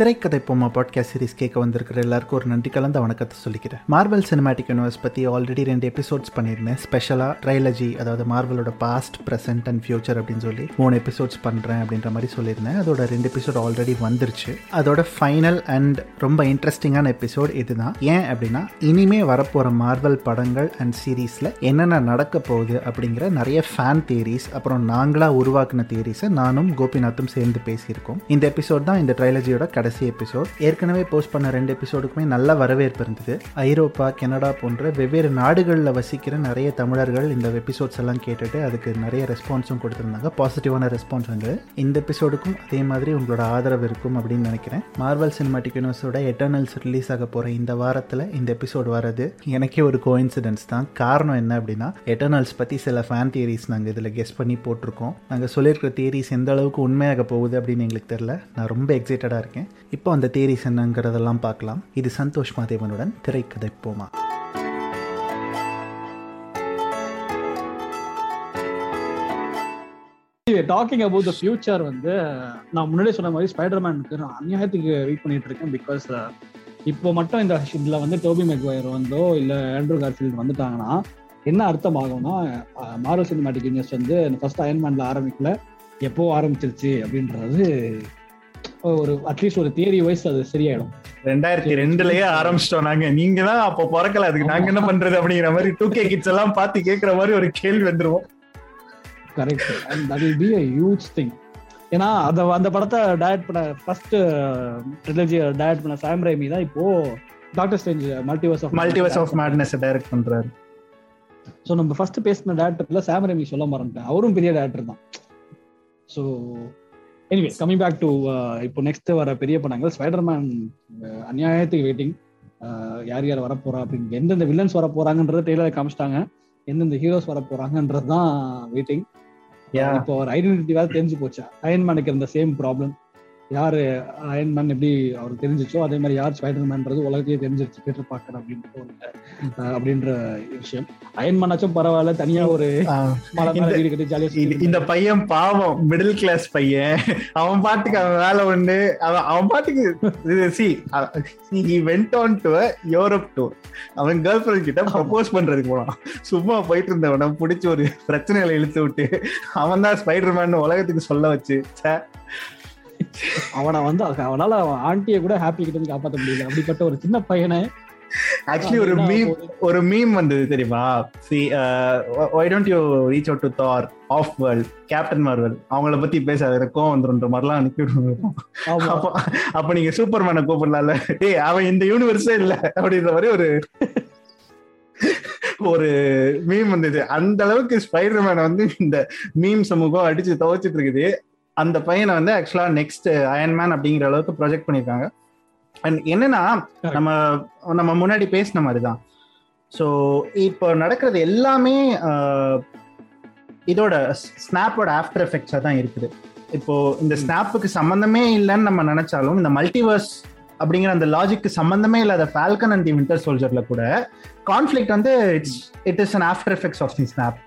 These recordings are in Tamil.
திரைக்கதை பொம்மா பாட்காஸ்ட் சீரிஸ் கேட்க வந்திருக்கிற எல்லாருக்கும் ஒரு நன்றி கலந்த வணக்கத்தை சொல்லிக்கிறேன். மார்வல் சினிமாட்டிக் யூனிவர்ஸ் பற்றி ஆல்ரெடி ரெண்டு எபிசோட்ஸ் பண்ணியிருந்தேன். ஸ்பெஷலாக ட்ரைலஜி அதாவது மார்வலோட பாஸ்ட் ப்ரெசென்ட் அண்ட் ஃபியூச்சர் அப்படின்னு சொல்லி மூணு எபிசோட்ஸ் பண்ணுறேன் அப்படின்ற மாதிரி சொல்லியிருந்தேன். அதோட ரெண்டு எபிசோட் ஆல்ரெடி வந்துருச்சு. அதோட ஃபைனல் அண்ட் ரொம்ப இன்ட்ரெஸ்டிங்கான எபிசோட் இதுதான். ஏன் அப்படின்னா இனிமே வரப்போகிற மார்வல் படங்கள் அண்ட் சீரீஸில் என்னென்ன நடக்க போகுது அப்படிங்கிற நிறைய ஃபேன் தேரீஸ் அப்புறம் நாங்களாக உருவாக்கின தேரீஸை நானும் கோபிநாத்தும் சேர்ந்து பேசியிருக்கோம். இந்த எபிசோட் தான் இந்த ட்ரைலஜியோட கடைசி எபிசோட் ஏற்கனவே போஸ்ட் பண்ண ரெண்டு எபிசோடுக்குமே நல்ல வரவேற்பு இருந்தது. ஐரோப்பா கனடா போன்ற வெவ்வேறு நாடுகளில் வசிக்கிற நிறைய தமிழர்கள் இந்த எபிசோட்ஸ் எல்லாம் கேட்டுட்டு அதுக்கு நிறைய ரெஸ்பான்ஸும் கொடுத்துருந்தாங்க. பாசிட்டிவான ரெஸ்பான்ஸ் வந்து. இந்த எபிசோடுக்கும் அதே மாதிரி உங்களோட ஆதரவு இருக்கும் அப்படின்னு நினைக்கிறேன். மார்வல் சினிமாட்டிக் யூனிவர்ஸோட எட்டர்னல்ஸ் ரிலீஸ் ஆக போகிற இந்த வாரத்தில் இந்த எபிசோட் வரது எனக்கே ஒரு கோயின்சிடென்ஸ் தான். காரணம் என்ன அப்படின்னா எட்டர்னல்ஸ் பற்றி சில ஃபேன் தியரிஸ் நாங்கள் இதில் கெஸ் பண்ணி போட்டிருக்கோம். நாங்கள் சொல்லியிருக்கிற தியரிஸ் எந்த அளவுக்கு உண்மையாக போகுது அப்படின்னு எங்களுக்கு தெரில நான் ரொம்ப எக்ஸைட்டடாக இருக்கேன். இப்போ அந்த தேரிஸ் என்னங்கிறதெல்லாம் பார்க்கலாம். இது சந்தோஷ் மாதேவனுடன் திரைக்கதை போமா டாக்கிங் அபவுட் த ஃபியூச்சர் வந்து நான் முன்னாடியே சொன்ன மாதிரி ஸ்பைடர்மேனுக்கு நான் அநியாயத்துக்கு வெயிட் பண்ணிட்டு இருக்கேன் பிகாஸ் இப்போ மட்டும் இந்த இதுல வந்து டோபி மெக்வயர் வந்தோ இல்ல ஆண்ட்ரூ கார்ஃபீல்ட் வந்துட்டாங்கன்னா என்ன அர்த்தம் ஆகும்னா மார்வல் சினிமாட்டிக் யூனிவர்ஸ் வந்து ஃபர்ஸ்ட் அயன்மேன்ல ஆரம்பிக்கல எப்போ ஆரம்பிச்சிருச்சு அப்படின்றது ஒரு அட்லீஸ்ட் ஒரு தியரி வைஸ் அது சரியாயிடும். ரெண்டாயிரத்தி ரெண்டுலயே ஆரம்பிச்சிட்டோம் நாங்க. நீங்க தான் அப்ப பிறக்கல. அதுக்கு நாங்க என்ன பண்றது அப்படிங்கிற மாதிரி டூ கே கிட்ஸ் எல்லாம் பார்த்து கேட்கிற மாதிரி ஒரு கேள்வி வந்துருவோம் correct and that will be a huge thing ஏன்னா அந்த அந்த படத்தை டயட் பண்ண ஃபர்ஸ்ட் ட்ரிலஜி டயட் பண்ண சாம் ரேமி தான் இப்போ Doctor Strange Multiverse of Multiverse of Madness direct பண்றாரு. ஸோ நம்ம ஃபர்ஸ்ட் பேசின டேரக்டர்ல சாம் ரேமி சொல்ல மறந்துட்டேன். அவரும் பெரிய டேரக்டர் தான். So anyway coming back to இப்போ நெக்ஸ்ட் வர பெரிய படங்கள் ஸ்பைடர்மேன் அநியாயத்துக்கு வெயிட்டிங் யார் யார் வர போறா அப்படின்னு எந்தெந்த வில்லன்ஸ் வர போறாங்கன்றத டெய்லர் காமிச்சிட்டாங்க. எந்தெந்த ஹீரோஸ் வர போறாங்கன்றது தான் வெயிட்டிங் இப்போ ஒரு ஐடென்டிட்டி வேற தெரிஞ்சு போச்சு? அயன்மேனுக்கு இருந்த சேம் ப்ராப்ளம் யாரு அயன்மேன் எப்படி அவருக்கு தெரிஞ்சிச்சோ அதே மாதிரி யார் ஸ்பைடர்மேன்றது உலகத்தையே தெரிஞ்சிருச்சு பீட்டர் பாக்கர் அப்படின்ற ஒரு அப்படின்ற விஷயம். அயன்மேனாச்சும் பரவாயில்ல தனியா ஒரு வீடு கட்டி ஜாலியா இந்த பையன் பாவம் மிடில் கிளாஸ் பையன். அவன் பாட்டுக்கு அவன் வேலை உண்டு. அவன் அவன் பாட்டுக்கு see he went on to Europe tour அவன் கேர்ள் ஃபிரெண்ட் கிட்ட ப்ரப்போஸ் பண்றதுக்கு போனான். சும்மா போயிட்டு இருந்தவன பிடிச்சி ஒரு பிரச்சனைகளை இழுத்து விட்டு அவன் தான் ஸ்பைடர்மேன் உலகத்துக்கு சொல்ல வச்சு அவனை வந்து அவனால அவன் ஆண்டிய கூட ஹாப்பி கிட்ட காப்பாற்ற முடியல. அப்படிப்பட்ட ஒரு சின்ன பையனை ஆக்சுவலி ஒரு மீம் ஒரு மீம் வந்தது தெரியுமா? See why don't you reach out to Thor of world Captain Marvel அவங்கள பத்தி பேசாத எனக்கும் வந்துருன்ற மாதிரிலாம் அனுப்பி அப்போ அப்ப நீங்க சூப்பர் மேனை கூப்பிடலாம்ல. டேய் அவன் இந்த யூனிவர்ஸே இல்ல அப்படின்ற மாதிரி ஒரு ஒரு மீம் வந்தது. அந்த அளவுக்கு ஸ்பைடர் மேனை வந்து இந்த மீம் சமூகம் அடிச்சு துவைச்சிட்டு இருக்குது. அந்த பையனை வந்து ஆக்சுவலா நெக்ஸ்ட் அயன்மேன் அப்படிங்கிற அளவுக்கு ப்ரொஜெக்ட் பண்ணிருக்காங்க அண்ட் என்னன்னா நம்ம நம்ம முன்னாடி பேசின மாதிரி தான் ஸோ இப்போ நடக்கிறது எல்லாமே இதோட ஸ்னாப்போட ஆஃப்டர் எஃபெக்ட்ஸாக தான் இருக்குது. இப்போ இந்த ஸ்னாப்புக்கு சம்மந்தமே இல்லைன்னு நம்ம நினைச்சாலும் இந்த மல்டிவர்ஸ் அப்படிங்கிற அந்த லாஜிக்கு சம்மந்தமே இல்லாத ஃபால்கன் அண்ட் தி விண்டர் சோல்ஜர்ல கூட கான்ஃபிளிக் வந்து it's it is an after effects of the snap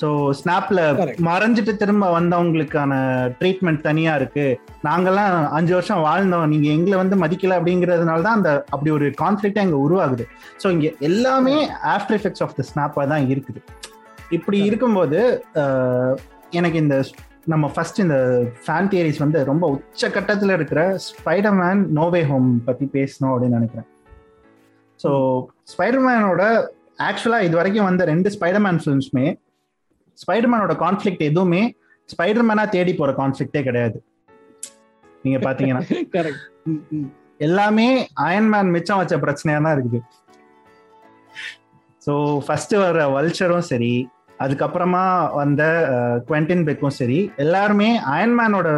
so ஸ்னாப்ல மறைஞ்சிட்டு திரும்ப வந்தவங்களுக்கான ட்ரீட்மெண்ட் தனியா இருக்கு. நாங்கெல்லாம் அஞ்சு வருஷம் வாழ்ந்தோம். நீங்க எங்களை வந்து மதிக்கல அப்படிங்கிறதுனால தான் அந்த அப்படி ஒரு கான்ஃபிளிக்ட் அங்கே உருவாகுது. ஸோ இங்க எல்லாமே ஆஃப்டர் எஃபெக்ட்ஸ் ஆஃப் த ஸ்னாப்பா தான் இருக்குது. இப்படி இருக்கும்போது எனக்கு இந்த நம்ம ஃபர்ஸ்ட் இந்த ஃபேன் தியரிஸ் வந்து ரொம்ப உச்சக்கட்டத்தில் இருக்கிற ஸ்பைடர்மேன் நோவே ஹோம் பத்தி பேசணும் அப்படின்னு நினைக்கிறேன். ஸோ ஸ்பைடர்மேனோட ஆக்சுவலா இது வரைக்கும் வந்த ரெண்டு ஸ்பைடர்மேன் ஃபிலிம்ஸ்மே ஸ்பைடர்மேனோட கான்ஃபிளிக் எதுவுமே ஸ்பைடர்மேனா தேடி போற கான்ஃபிளிக்டே கிடையாது. நீங்க பாத்தீங்கன்னா. எல்லாமே அயன்மேன் மிச்சம் வச்ச பிரச்சனையா தான் இருக்குது. ஸோ ஃபர்ஸ்ட் வர வல்ச்சரும் சரி அதுக்கப்புறமா வந்த குவெண்டின் பெக்கும் சரி எல்லாருமே அயன்மேனோட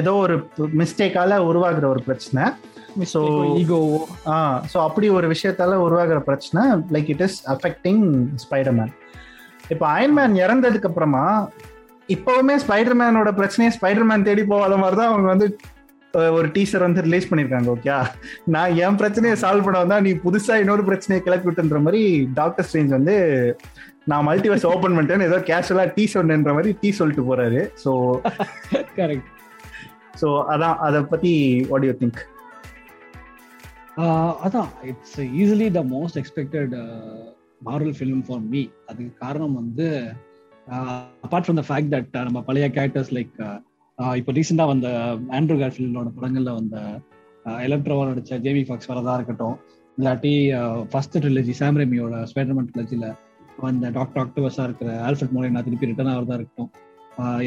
ஏதோ ஒரு மிஸ்டேக்கால உருவாகிற ஒரு பிரச்சனை. ஸோ ஆ ஸோ அப்படி ஒரு விஷயத்தால உருவாகிற பிரச்சனை like it is affecting Spiderman இப்போ அயன்மேன் இறந்ததுக்கு அப்புறமா இப்பவுமே ஸ்பைடர்மேனோட பிரச்சனையை ஸ்பைடர்மேன் தேடி போகாத மாதிரி தான் அவங்க வந்து ஒரு டீசர் வந்து ரிலீஸ் பண்ணிருக்காங்க ஓகே நான் என் பிரச்சனையை சால்வ் பண்ண வந்தா நீ புதுசா இன்னொரு பிரச்சனையை கிளப்பி விட்டுன்ற மாதிரி டாக்டர் ஸ்ட்ரேஞ்ச் வந்து நான் மல்டிவர்ஸ் ஓபன் பண்ணிட்டேன்னு ஏதோ கேஷுவலா டீ சொன்னேன்ற மாதிரி டீ சொல்லிட்டு போறாரு. ஸோ கரெக்ட் ஸோ அதான் அதை பத்தி வாட் யூ திங்க் அதான் it's easily the most expected Marvel film for me அதுக்கு காரணம் வந்து apart from the fact that நம்ம பழைய கேரக்டர்ஸ் லைக் இப்போ ரீசெண்டாக வந்த ஆண்ட்ரூ கார்ஃபீல்டோட படங்களில் வந்த எலக்ட்ரோவா நடிச்ச ஜேமி ஃபாக்ஸ் வரதா இருக்கட்டும் இல்லாட்டி ஃபர்ஸ்ட் ட்ரிலஜி சாம்ரேமியோட ஸ்பைடர்மேன் ட்ரிலஜியில் வந்த டாக்டர் ஆக்டோவஸாக இருக்கிற ஆல்ஃபர்ட் மோலினா திருப்பி ரிட்டர்ன் ஆகிறதா இருக்கட்டும்.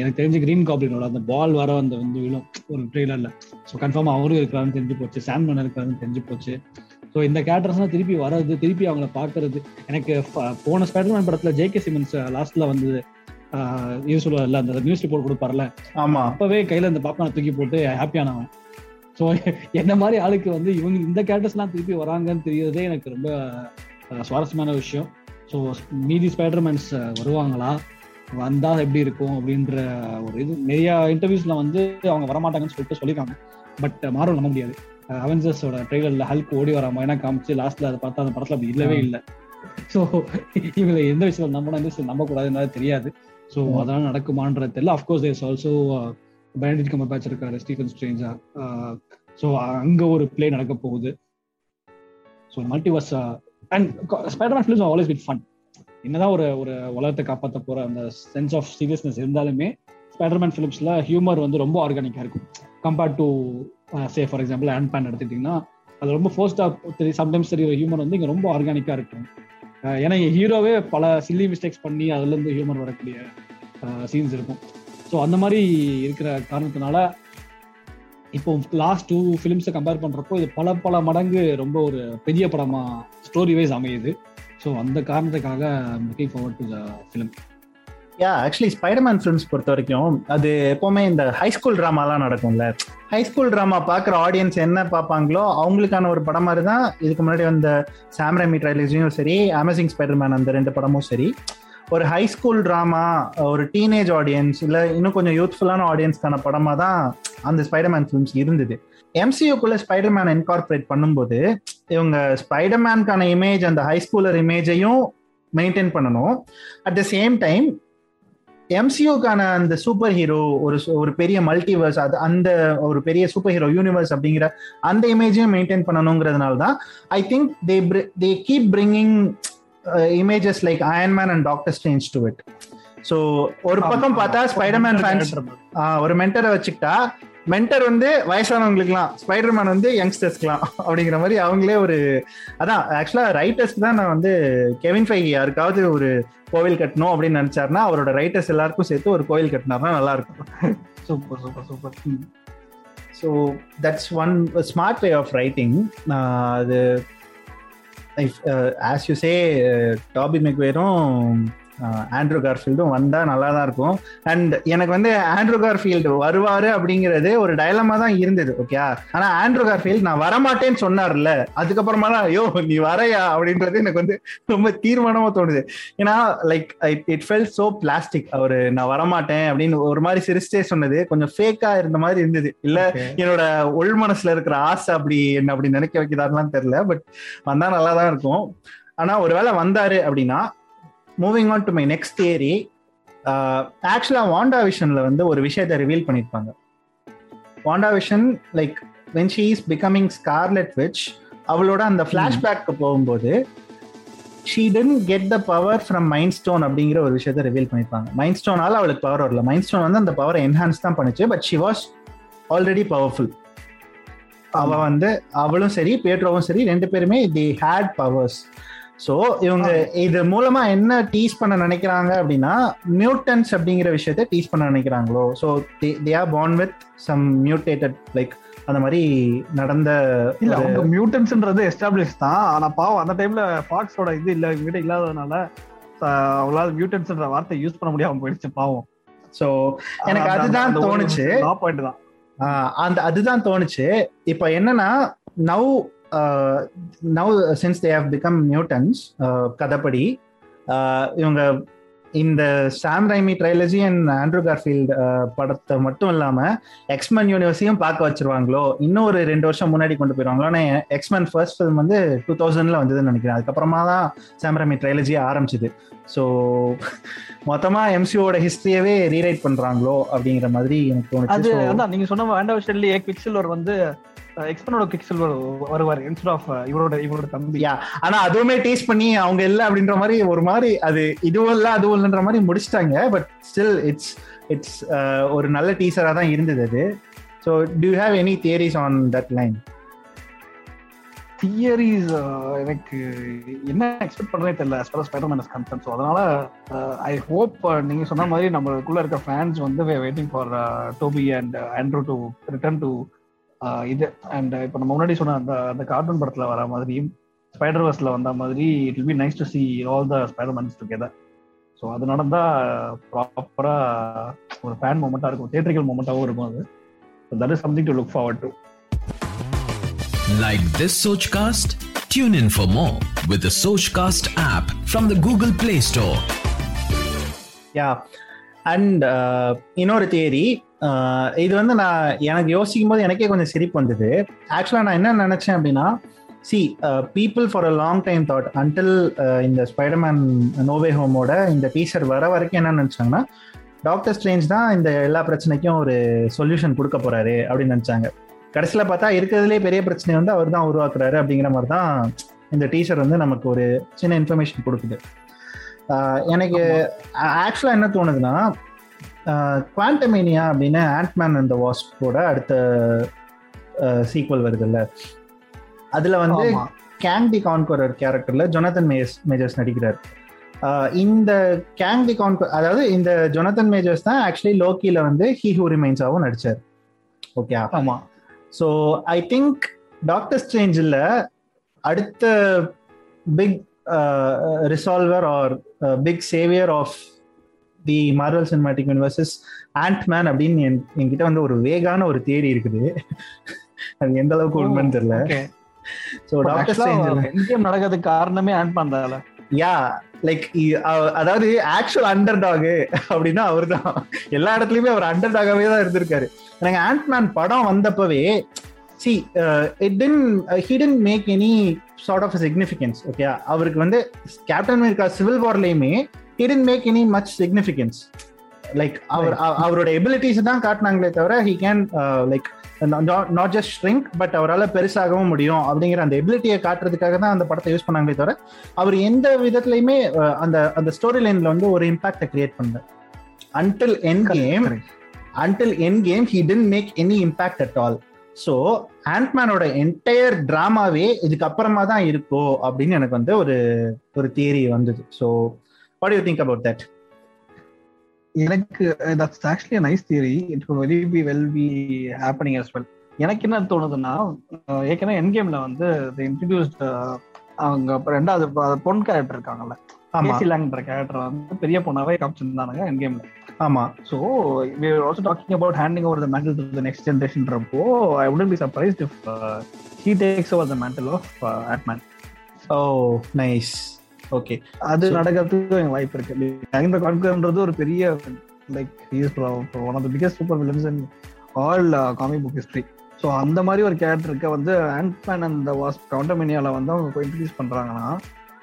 எனக்கு தெரிஞ்சு கிரீன் காப்ளினோட அந்த பால் வர அந்த வந்து விழும். ஒரு ட்ரெய்லரில் ஸோ கன்ஃபார்ம் அவரும் இருக்கிறாருன்னு தெரிஞ்சு போச்சு சாம்மன் இருக்கிறாருன்னு தெரிஞ்சு போச்சு. ஸோ இந்த கேரக்டர்ஸ்லாம் திருப்பி வர்றது திருப்பி அவங்கள பார்க்கறது. எனக்கு போன ஸ்பைடர்மேன் படத்துல ஜே கே சிமன்ஸ் லாஸ்ட்ல வந்து இது சொல்லுவார்ல அந்த நியூஸ் ரிப்போர்ட் கொடுப்பார்ல. ஆமா. அப்பவே கையில இந்த பாப்கார்னை தூக்கி போட்டு ஹாப்பியானவன் ஸோ என்ன மாதிரி ஆளுக்கு வந்து இவங்க இந்த கேரக்டர்ஸ்லாம் திருப்பி வராங்கன்னு தெரியறதே எனக்கு ரொம்ப சுவாரஸ்யமான விஷயம். ஸோ மீதி ஸ்பைடர்மேன்ஸ் வருவாங்களா? வந்தா எப்படி இருக்கும்? அப்படின்ற ஒரு இது. நிறைய இன்டர்வியூஸ்ல வந்து அவங்க வரமாட்டாங்கன்னு சொல்லிட்டு சொல்லியிருக்காங்க பட் மாறும் நம்ப முடியாது. அவெஞ்சர்ஸோட ட்ரெய்லர்ல ஹல்க் ஓடி வர மாதிரி காமிச்சு லாஸ்ட்ல அதை பார்த்தா அந்த படத்துல அப்படி இல்லவே இல்லை. ஸோ இவங்க எந்த விஷயம் நம்பணும் எந்த விஷயம் நம்ப கூடாதுன்னு தெரியாது. ஸோ அதெல்லாம் நடக்குமான்றது தெரியல. Of course there's also Benedict Cumberbatch இருக்காரு ஸ்டீஃபன் ஸ்ட்ரேஞ்சா ஸோ அங்க ஒரு பிளே நடக்க போகுது. So multiverse and Spiderman films always with fun என்னதான் ஒரு ஒரு உலகத்தை காப்பாற்ற போற அந்த சென்ஸ் ஆஃப் சீரியஸ்னஸ் இருந்தாலுமே ஸ்பைடர்மேன் ஃபிலிம்ஸ்ல ஹியூமர் வந்து ரொம்ப ஆர்கானிக்கா இருக்கும். Compared to say for example hand pan எடுத்துக்கிட்டிங்கன்னா அது ரொம்ப ஃபோர்ஸ்டா தெரியும் சம்டைம்ஸ் தெரியுற ஹியூமர் வந்து இங்கே ரொம்ப ஆர்கானிக்காக இருக்கும். ஏன்னா ஹீரோவே பல சில்லி மிஸ்டேக்ஸ் பண்ணி அதுலேருந்து ஹியூமர் வரக்கூடிய சீன்ஸ் இருக்கும். ஸோ அந்த மாதிரி இருக்கிற காரணத்தினால இப்போ லாஸ்ட் டூ ஃபிலிம்ஸை கம்பேர் பண்ணுறப்போ இது பல பல மடங்கு ரொம்ப ஒரு பெரிய படமாக ஸ்டோரி வைஸ் அமையுது. ஸோ அந்த காரணத்துக்காக looking forward to the film yeah actually Spiderman films பொறுத்த வரைக்கும் அது எப்போவுமே இந்த ஹை ஸ்கூல் ட்ராமாலாம் நடக்கும்ல. ஹை ஸ்கூல் ட்ராமா பார்க்குற ஆடியன்ஸ் என்ன பார்ப்பாங்களோ அவங்களுக்கான ஒரு படம் மாதிரி தான் இதுக்கு முன்னாடி வந்த சாம்ரமி ட்ரைலர்ஸையும் சரி அமேசிங் ஸ்பைடர்மேன் அந்த ரெண்டு படமும் சரி. ஒரு ஹை ஸ்கூல் ட்ராமா ஒரு டீனேஜ் ஆடியன்ஸ் இல்லை இன்னும் கொஞ்சம் யூத்ஃபுல்லான ஆடியன்ஸ்க்கான படமாக தான் அந்த ஸ்பைடர்மேன் ஃபிலிம்ஸ் இருந்தது. எம்சியூக்குள்ள ஸ்பைடர்மேன் இன்கார்பரேட் பண்ணும்போது இவங்க ஸ்பைடர்மேனுக்கான இமேஜ் அந்த ஹைஸ்கூலர் இமேஜையும் மெயின்டைன் பண்ணணும். அட் த சேம் டைம் எம்சியூக்கான அந்த சூப்பர் ஹீரோ ஒரு ஒரு பெரிய மல்டிவர்ஸ் அது அந்த ஒரு பெரிய சூப்பர் ஹீரோ யூனிவர்ஸ் அப்படிங்கிற அந்த இமேஜையும் மெயின்டைன் பண்ணணுங்கிறதுனால தான் I think they they keep bringing images like Iron Man and Doctor Strange to it so ஒரு பக்கம் பார்த்தா ஸ்பைடர்மேன் ஃபேன்ஸ் ஒரு மென்டரை வச்சுக்கிட்டா மென்டர் வந்து வயசானவங்களுக்குலாம் ஸ்பைடர்மேன் வந்து யங்ஸ்டர்ஸ்க்குலாம் அப்படிங்கிற மாதிரி அவங்களே ஒரு அதான் ஆக்சுவலா ரைட்டர்ஸ்க்கு தான் நான் வந்து கெவின் ஃபை யாருக்காவது ஒரு கோவில் கட்டணும் அப்படின்னு நினைச்சாருன்னா அவரோட ரைட்டர்ஸ் எல்லாருக்கும் சேர்த்து ஒரு கோவில் கட்டினார்னா நல்லா இருக்கும் super super super. So that's one smart way of writing அது ஆஸ் யூ சே டாபி மெக்வேரும் ஆண்ட்ரூ கார்ஃபீல்டும் வந்தா நல்லா தான் இருக்கும். அண்ட் எனக்கு வந்து ஆண்ட்ரூ கார்ஃபீல்டு வருவாரு அப்படிங்கிறது ஒரு டைலமா தான் இருந்தது ஓகே ஆனா ஆண்ட்ரூ கார்ஃபீல்டு நான் வரமாட்டேன்னு சொன்னார்ல. அதுக்கப்புறமா தான் ஐயோ நீ வரையா? அப்படின்றது எனக்கு வந்து ரொம்ப தீர்மானமா தோணுது. ஏன்னா like it felt so plastic அவரு நான் வரமாட்டேன் அப்படின்னு ஒரு மாதிரி சிரிச்சே சொன்னது. கொஞ்சம் ஃபேக்கா இருந்த மாதிரி இருந்தது. இல்ல என்னோட உள் மனசுல இருக்கிற ஆசை அப்படி என்ன அப்படி நினைக்க வைக்கிறாருலாம் தெரியல. பட் வந்தா நல்லா தான் இருக்கும். ஆனா ஒருவேளை வந்தாரு அப்படின்னா moving on to my next theory actually வாண்டா விஷன்ல வந்து ஒரு விஷயத்தை ரிவீல் பண்ணிருப்பாங்க WandaVision like when she is becoming Scarlet Witch அவளோட அந்த ஃபிளாஷ்பேக்கு போகும்போது she didn't get the power from Mind Stone அப்படிங்கிற ஒரு விஷயத்த ரிவீல் பண்ணிருப்பாங்க மைண்ட் ஸ்டோனால அவளுக்கு பவர் வரல. மைண்ட் ஸ்டோன் வந்து அந்த பவரை என்ஹான்ஸ் தான் பண்ணுச்சு but she was already powerful அவ வந்து அவளும் சரி பேட்ரோவும் சரி ரெண்டு பேருமே தி ஹேட் பவர்ஸ் ஸோ இவங்க இது மூலமா என்ன டீஸ் பண்ண நினைக்கிறாங்க அப்படின்னா மியூட்டன்ஸ் அப்படிங்கிற விஷயத்த டீஸ் பண்ண நினைக்கிறாங்களோ? So they are born with some mutated like அந்த மாதிரி நடந்த இல்ல அவங்க மியூட்டன்ஸ்ன்றது எஸ்டாப்ளிஷ் தான். ஆனா பாவம் அந்த டைம்ல ஃபாக்ஸோட இது இல்ல இவங்க இல்லாததுனால அவங்களால மியூட்டன்ஸ்ன்ற வார்த்தை யூஸ் பண்ண முடியாம போயிடுச்சு பாவம். ஸோ எனக்கு அதுதான் தோணுச்சு. பாயிண்ட் தான். அந்த அதுதான் தோணுச்சு. இப்போ என்னன்னா now now since they have become mutants கதைப்படி இவங்க இந்த Sam Raimi trilogy and Andrew Garfield படத்தை மட்டும் இல்லாம எக்ஸ்மேன் யூனிவர்ஸையும் பார்க்க வச்சிருவாங்களோ? இன்னும் ஒரு ரெண்டு வருஷம் முன்னாடி கொண்டு போயிருவாங்களோ? ஆனா எக்ஸ்மேன் ஃபர்ஸ்ட் ஃபிலிம் வந்து டூ தௌசண்ட்ல வந்ததுன்னு நினைக்கிறேன். அதுக்கப்புறமா தான் சாம் ரைமி ட்ரைலஜியே ஆரம்பிச்சது. ஸோ மொத்தமா எம்சிஓட ஹிஸ்டரியவே ரீரைட் பண்றாங்களோ அப்படிங்கிற மாதிரி எனக்கு அது அதான் நீங்க சொன்ன வேண்டாம் விஷயத்துலயே குவிக்சில்வர் வந்து எக்ஸ்பனோட குவிக்சில்வர் வருவார் இன்ஸ்ட் ஆஃப் இவரோட இவரோட தம்பி. Yeah. ஆனா அதுவுமே டேஸ்ட் பண்ணி அவங்க இல்ல அப்படின்ற மாதிரி ஒரு மாதிரி அது இதுவும் இல்ல அதுவும் இல்லைன்ற மாதிரி முடிச்சிட்டாங்க. பட் ஸ்டில் இட்ஸ் இட்ஸ் ஒரு நல்ல டீசரா தான் இருந்தது அது. So to have any theories on that line theories எனக்கு என்ன எக்ஸ்பெக்ட் பண்றதே தெரியல far as Spiderman is concern so அதனால ஐ ஹோப் நீங்க சொன்ன மாதிரி நம்மளுக்குள்ள இருக்க ஃபேன்ஸ் வந்து waiting for Tobey and Andrew to return to இது அண்ட் இப்போ நம்ம முன்னாடி சொன்ன அந்த அந்த கார்ட்டூன் படத்துல வர மாதிரி ஸ்பைடர் வர்ஸ்ல வந்த மாதிரி it will be nice to see all the Spidermans together so அது நடந்தா ப்ராப்பரா ஒரு ஃபேன் மூமெண்டா இருக்கும் தியேட்ரிக்கல் மூமெண்டாவும் இருக்கும் அது that is something to look forward to Like this Sochcast? Tune in for more with the Sochcast app from the Google Play Store. Yeah and இன்னொரு தியரி இது வந்து நான் எனக்கு யோசிக்கும் போது எனக்கே கொஞ்சம் சிரிப்பு வந்தது. ஆக்சுவலாக நான் என்ன நினைச்சேன் அப்படின்னா see people for a long time thought until இந்த ஸ்பைடர்மேன் நோவே ஹோமோட இந்த டீசர் வர வரைக்கும் என்ன நினைச்சாங்கன்னா டாக்டர் ஸ்ட்ரேஞ்ச் தான் இந்த எல்லா பிரச்சனைக்கும் ஒரு சொல்யூஷன் கொடுக்க போறாரு அப்படின்னு நினைச்சாங்க. கடைசியில் பார்த்தா இருக்கிறதுலே பெரிய பிரச்சனை வந்து அவர் தான் உருவாக்குறாரு அப்படிங்கிற மாதிரி தான் இந்த டீசர் வந்து நமக்கு ஒரு சின்ன இன்ஃபர்மேஷன் கொடுக்குது. எனக்கு ஆக்சுவலாக என்ன தோணுதுன்னா குவாண்டமேனியா அப்படின்னு ஆண்ட்மேன் அந்த வாஸ்போட அடுத்த சீக்வல் வருதுல்ல. அதுல வந்து. கேங் தி கான்கரர் கேரக்டர்ல ஜொனதன் மேஜர்ஸ் மேஜர்ஸ் நடிக்கிறார். இந்த கேங் தி கான்கர் அதாவது இந்த ஜொனதன் மேஜர்ஸ் தான் ஆக்சுவலி லோக்கியில வந்து ஹீ ஹூ ரிமைன்ஸாவும் நடிச்சார். ஓகே ஆமா. ஸோ ஐ திங்க் டாக்டர் ஸ்ட்ரேஞ்சில் அடுத்த big resolver or big saviour of the Marvel Cinematic Universes Ant Man அப்படின்னு என்- என்கிட்ட வந்து ஒரு வேகான ஒரு தேரி இருக்குது. அது எந்த அளவுக்கு உண்மைன்னு தெரியல. ஸோ டாக்டர் என்கேம் நடக்கிறதுக்கு காரணமே ஆண்ட் பண்ணதால யா லைக் அதாவது ஆக்சுவல் அண்டர் டாக் அப்படின்னா அவர் தான் எல்லா இடத்துலயுமே அவர் அண்டர் டாகாவே தான் இருந்திருக்காரு. எனக்கு ஆண்ட்மேன் படம் வந்தப்பவே see it then he didn't make any sort of significance okay அவருக்கு வந்து Captain America Civil வார்லயுமே he didn't make any much significance like அவர் அவ- அவரோட எபிலிட்டிஸ் தான் காட்டினாங்களே தவிர he can like not just shrink but அவரால் பெருசாகவும் முடியும் அப்படிங்கிற அந்த எபிலிட்டியை காட்டுறதுக்காக தான் அந்த படத்தை யூஸ் பண்ணாங்களே தவிர அவர் எந்த விதத்துலயுமே அஹ், அந்த அந்த ஸ்டோரி லைன்ல வந்து ஒரு இம்பாக்டை கிரியேட் பண்ணல. Until Endgame until Endgame he didn't make any impact at all so ஆண்ட்மேனோட entire டிராமாவே இதுக்கு அப்புறமா தான் இருக்கோ அப்படின்னு எனக்கு வந்து ஒரு ஒரு தியரி வந்தது. So what you think about that எனக்கு that's actually nice theory it very be well be happening as well. எனக்கு என்ன தோணுதுன்னா ஏற்கனவே என் கேம்ல வந்து இன்ட்ரடியூஸ்ட் அவங்க ரெண்டாவது பொன் கேரக்டர் இருக்காங்கல்ல. கேசி லாங்ன்ற கேரக்டர் வந்து பெரிய பொண்ணாவே காமிச்சிருந்தானுங்க என் கேம்ல ஆமா. So we also talking about handing over the mantle to the next ஜென்ரேஷன்றப்போ I wouldn't be surprised if he takes over the mantle of ஆட்மேன் oh nice okay அது நடக்கிறதுக்கு எனக்கு வாய்ப்பு இருக்கு. மகேந்திர கான்கர்ன்றது ஒரு பெரிய like is one of the biggest super villains in all comic book history so அந்த மாதிரி ஒரு கேரக்டருக்கு வந்து ஆண்ட்மேன் அந்த வாஸ் கவுண்டமினியால வந்து அவங்க இன்ட்ரடியூஸ் பண்றாங்கன்னா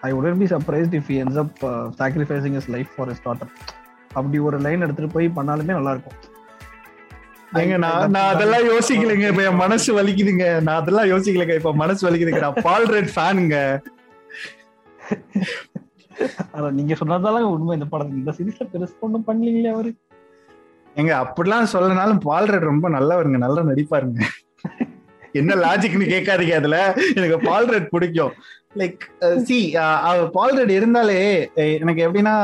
I wouldn't be surprised if ends up sacrificing his life for his daughter அப்படி ஒரு லைன் எடுத்துட்டு போய் பண்ணாலுமே நல்லா இருக்கும் ஏங்க நான் நான் அதெல்லாம் யோசிக்கலைங்க. இப்ப என் மனசு வலிக்குதுங்க. நான் அதெல்லாம் யோசிக்கலைங்க. இப்ப மனசு வலிக்குதுங்க. நான் பால் ரெட் ஃபேனுங்க அதான் நீங்க சொன்னதால உண்மை. இந்த படம் இந்த சீரீஸ்ல பெருசு ஒன்றும் பண்ணலீங்களே அவரு. எங்க அப்படிலாம் சொல்லனாலும் பால்ரெட் ரொம்ப நல்லவருங்க. நல்லா நடிப்பாருங்க. என்ன லாஜிக்னு கேட்காதீங்க அதுல. எனக்கு பால்ரெட் பிடிக்கும். லைக் சி பால்ரெட் இருந்தாலே எனக்கு எப்படின்னா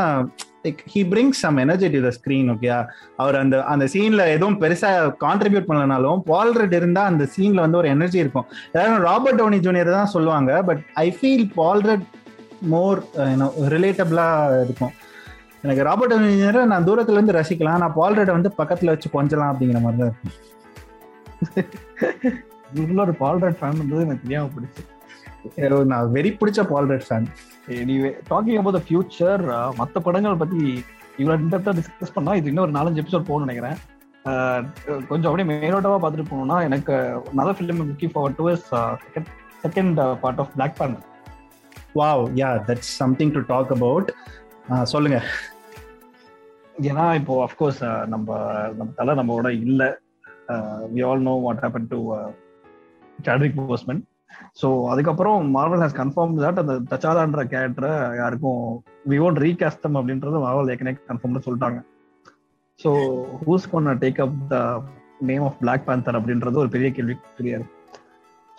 like he brings some energy to the screen ஓகேயா அவர் அந்த அந்த சீன்ல எதுவும் பெருசா கான்ட்ரிபியூட் பண்ணலனாலும் பால்ரெட் இருந்தா அந்த சீன்ல வந்து ஒரு எனர்ஜி இருக்கும். ஏதாவது ராபர்ட் டோனி ஜூனியர் தான் சொல்லுவாங்க பட் ஐ ஃபீல் பால்ரட் மோர் ரிலேட்டபிளா இருக்கும். எனக்கு ராபர்ட் டவுனி நான் தூரத்துல இருந்து ரசிக்கலாம். நான் பால் ரெட்டை வந்து பக்கத்துல வச்சு கொஞ்சலாம் அப்படிங்கிற மாதிரி தான் இருக்கும். இதுக்குள்ள ஒரு பால் ரெட் ஃபேன் இருந்தது எனக்கு தெரியாம பிடிச்சு நான் வெறி பிடிச்ச Paul Rudd fan anyway talking about the future மற்ற படங்கள் பத்தி இவ்வளவு இன்டெப்தா டிஸ்கஸ் பண்ணா இது இன்னும் ஒரு நாலஞ்சு எபிசோட் போகணும்னு நினைக்கிறேன். கொஞ்சம் அப்படியே மேலோட்டமா பார்த்துட்டு போனோம்னா எனக்கு நல்ல film looking forward to is second part of Black Panther wow yeah that's something to talk about சொல்லுங்க. ஏன்னா இப்போ அஃப்கோர்ஸ் நம்ம நம்ம தலை நம்மளோட இல்லை. We all know what happen to Chadwick Boseman so அதுக்கப்புறம் மார்வல் ஹேஸ் கன்ஃபார்ம் தட் அந்த தச்சாதான்ற கேரக்டரை யாருக்கும் வி ஓன்ட் ரீகாஸ்டம் அப்படின்றது மார்வல் ஏற்கனவே கன்ஃபார்ம்னு சொல்லிட்டாங்க. So who's gonna take up the name of Black Panther அப்படின்றது ஒரு பெரிய கேள்வி தெரியாது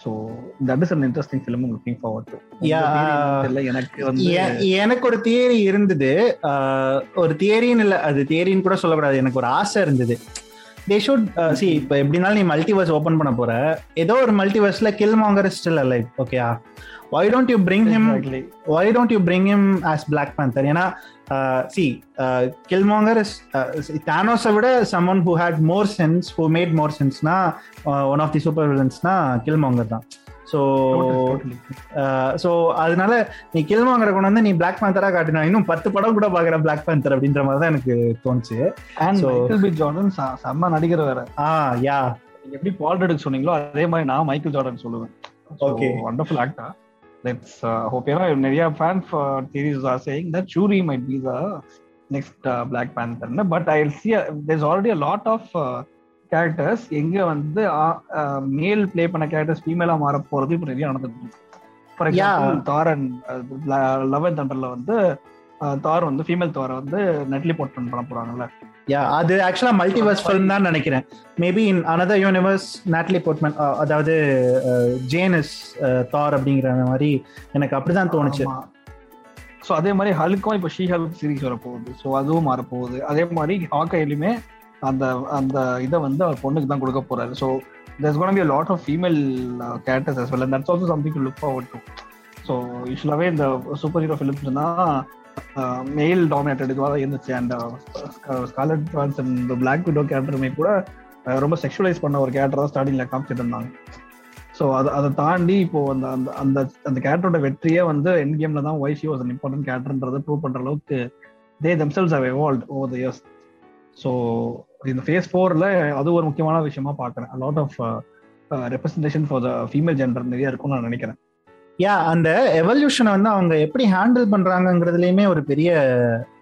so that is an interesting film looking forward. எனக்கு வந்து எனக்கு ஒரு தியரி இருந்தது. ஆஹ் ஒரு தியரின்னு இல்ல அது தியரின்னு கூட சொல்லக்கூடாது. எனக்கு ஒரு ஆசை இருந்தது. தே ஷுட் சி இப்போ எப்படினாலும் நீ மல்டிவர்ஸ் ஓபன் பண்ண போற. ஏதோ ஒரு மல்டிவர்ஸ்ல கில் மாங்கர் ஸ்டில் அலைவ் ஓகேயா why don't you bring him why don't you bring him as Black Panther? ஏன்னா சி கில்மாங்கர் இஸ் தானோஸை விட someone who had more sense who made more சென்ஸ்னா one of the super வில்லன்ஸ்னா கில்மாங்கர் தான். ஸோ. ஸோ அதனால நீ கில்மாங்கரை கொண்டு வந்து நீ பிளாக் பேந்தரா காட்டினா இன்னும் பத்து படம் கூட பாக்குற பிளாக் பேந்தர் அப்படின்ற மாதிரி தான் எனக்கு தோணுச்சு. ஜார்டன் செம்ம நடிகர் வேற. ஆ யா. எப்படி பால் ரெடுக்கு சொன்னீங்களோ அதே மாதிரி நான் மைக்கேல் ஜார்டன் சொல்லுவேன். Okay. வண்டர்ஃபுல் ஆக்டர் ஹோப் ஏன்னா நிறைய fan theories are saying that Shuri might be the next Black பேந்தர்னு but I see there's already a lot of characters எங்க வந்து மேல் ப்ளே பண்ண கேரக்டர்ஸ் ஃபீமேலா மாற போறது இப்போ நிறைய நடந்துட்டு இருக்கு. For example Thor and love and தண்டர்ல வந்து தார் வந்து ஃபீமேல் தாரை வந்து நெட்லி போட் பண்ண போறாங்கல்ல. யா அது ஆக்சுவலா மல்டிவர்ஸ் ஃபிலிம் தான் நினைக்கிறேன். Maybe in another universe Natalie Portman அதாவது ஜேனஸ் தார் அப்படிங்கிற மாதிரி எனக்கு அப்படிதான் தோணுச்சு. ஸோ அதே மாதிரி ஹலுக்கும் இப்போ ஷீ ஹல்க் சீரிஸ் வரப்போகுது. ஸோ அதுவும் மாறப்போகுது. அதே மாதிரி ஹாக்கையிலுமே அந்த அந்த இதை வந்து அவர் பொண்ணுக்கு தான் கொடுக்க போறாரு. So there's going to be a lot of female uh, characters as well and that's also something to look forward to. So யூஸ்வலாகவே இந்த சூப்பர் ஹீரோ ஃபிலிம்ஸ்னா மெயில் டாமினேட்டட் இதுவாக தான் இருந்துச்சு. அண்ட் ஸ்காலட் ஜான்ஸ் இந்த பிளாக் விடோ கேரக்டருமே கூட ரொம்ப செக்ஷுவலைஸ் பண்ண ஒரு கேரக்டர் தான் ஸ்டார்டிங்கில் காமிச்சிட்டு இருந்தாங்க. ஸோ அதை அதை தாண்டி இப்போ அந்த அந்த அந்த அந்த கேரக்டரோட வெற்றியே வந்து என் கேம்ல தான் why she was an important கேரக்டர்ன்றதை prove பண்ற அளவுக்கு they themselves have evolve over the years so இந்த ஃபேஸ் ஃபோர்ல அது ஒரு முக்கியமான விஷயமா பார்க்குறேன். Lot of representation for the female gender நிறைய இருக்கும்னு நான் நினைக்கிறேன். யா அந்த எவல்யூஷனை வந்து அவங்க எப்படி ஹேண்டில் பண்றாங்கிறதுலயுமே ஒரு பெரிய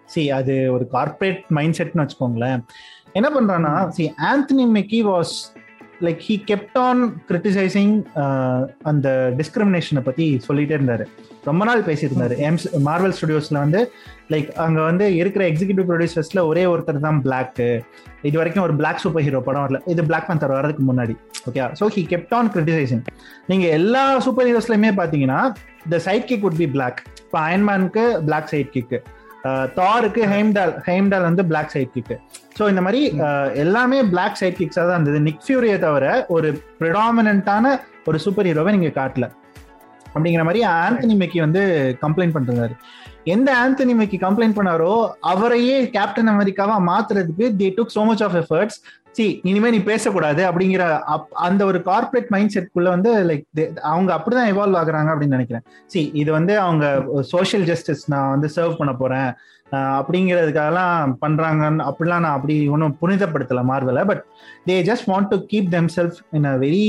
சி அது ஒரு கார்ப்பரேட் மைண்ட் செட்னு வச்சுக்கோங்களேன். என்ன பண்றான்னா see Anthony Mackie was like he kept on criticising அந்த டிஸ்கிரிமினேஷனை பத்தி சொல்லிட்டே இருந்தாரு. ரொம்ப நாள் பேசியிருந்தாரு எம்ஸ் மார்வல் ஸ்டுடியோஸ்ல வந்து லைக் அங்க வந்து இருக்கிற எக்ஸிகியூட்டிவ் ப்ரொடியூசர்ஸ்ல ஒரே ஒருத்தர் தான் பிளாக் இது வரைக்கும் ஒரு பிளாக் சூப்பர் ஹீரோ படம் வரல. இது பிளாக் பேந்தர் வரதுக்கு முன்னாடி. Okay so he kept on criticising நீங்க எல்லா சூப்பர் ஹீரோஸ்லயுமே பாத்தீங்கன்னா the side kick would be black இப்போ அயன்மேனுக்கு பிளாக் சைட் கிக்கு தாருக்கு ஹெய்ம்டால் ஹெய்ம்டால் வந்து பிளாக் சைட் கிக்கு ஸோ இந்த மாதிரி எல்லாமே பிளாக் சைட் கிக்ஸாக தான் இருந்தது. நிக் ஃபியூரியை தவிர ஒரு ப்ரிடாமினண்டான ஒரு சூப்பர் ஹீரோவை நீங்க காட்டல. அப்படிங்கிற மாதிரி ஆந்தனி மெக்கி வந்து கம்ப்ளைண்ட் பண்றாரு எந்த ஆந்தனி மெக்கி கம்ப்ளைண்ட் பண்ணாரோ அவரையே கேப்டன் அமெரிக்காவா மாத்துறதுக்கு they took so much of efforts see இனிமே நீ பேசக்கூடாது அப்படிங்கிற அப்- அந்த ஒரு கார்ப்பரேட் மைண்ட் செட்குள்ள வந்து லைக் அவங்க அப்படிதான் இவால்வ் ஆகுறாங்க அப்படின்னு நினைக்கிறேன். சி இது வந்து அவங்க சோஷியல் ஜஸ்டிஸ் நான் வந்து சர்வ் பண்ண போறேன். அப்படிங்கிறதுக்காகலாம் பண்றாங்கன்னு அப்படிலாம் நான் அப்படி ஒன்றும் புனிதப்படுத்தல மார்வல but they just want to keep themselves in a very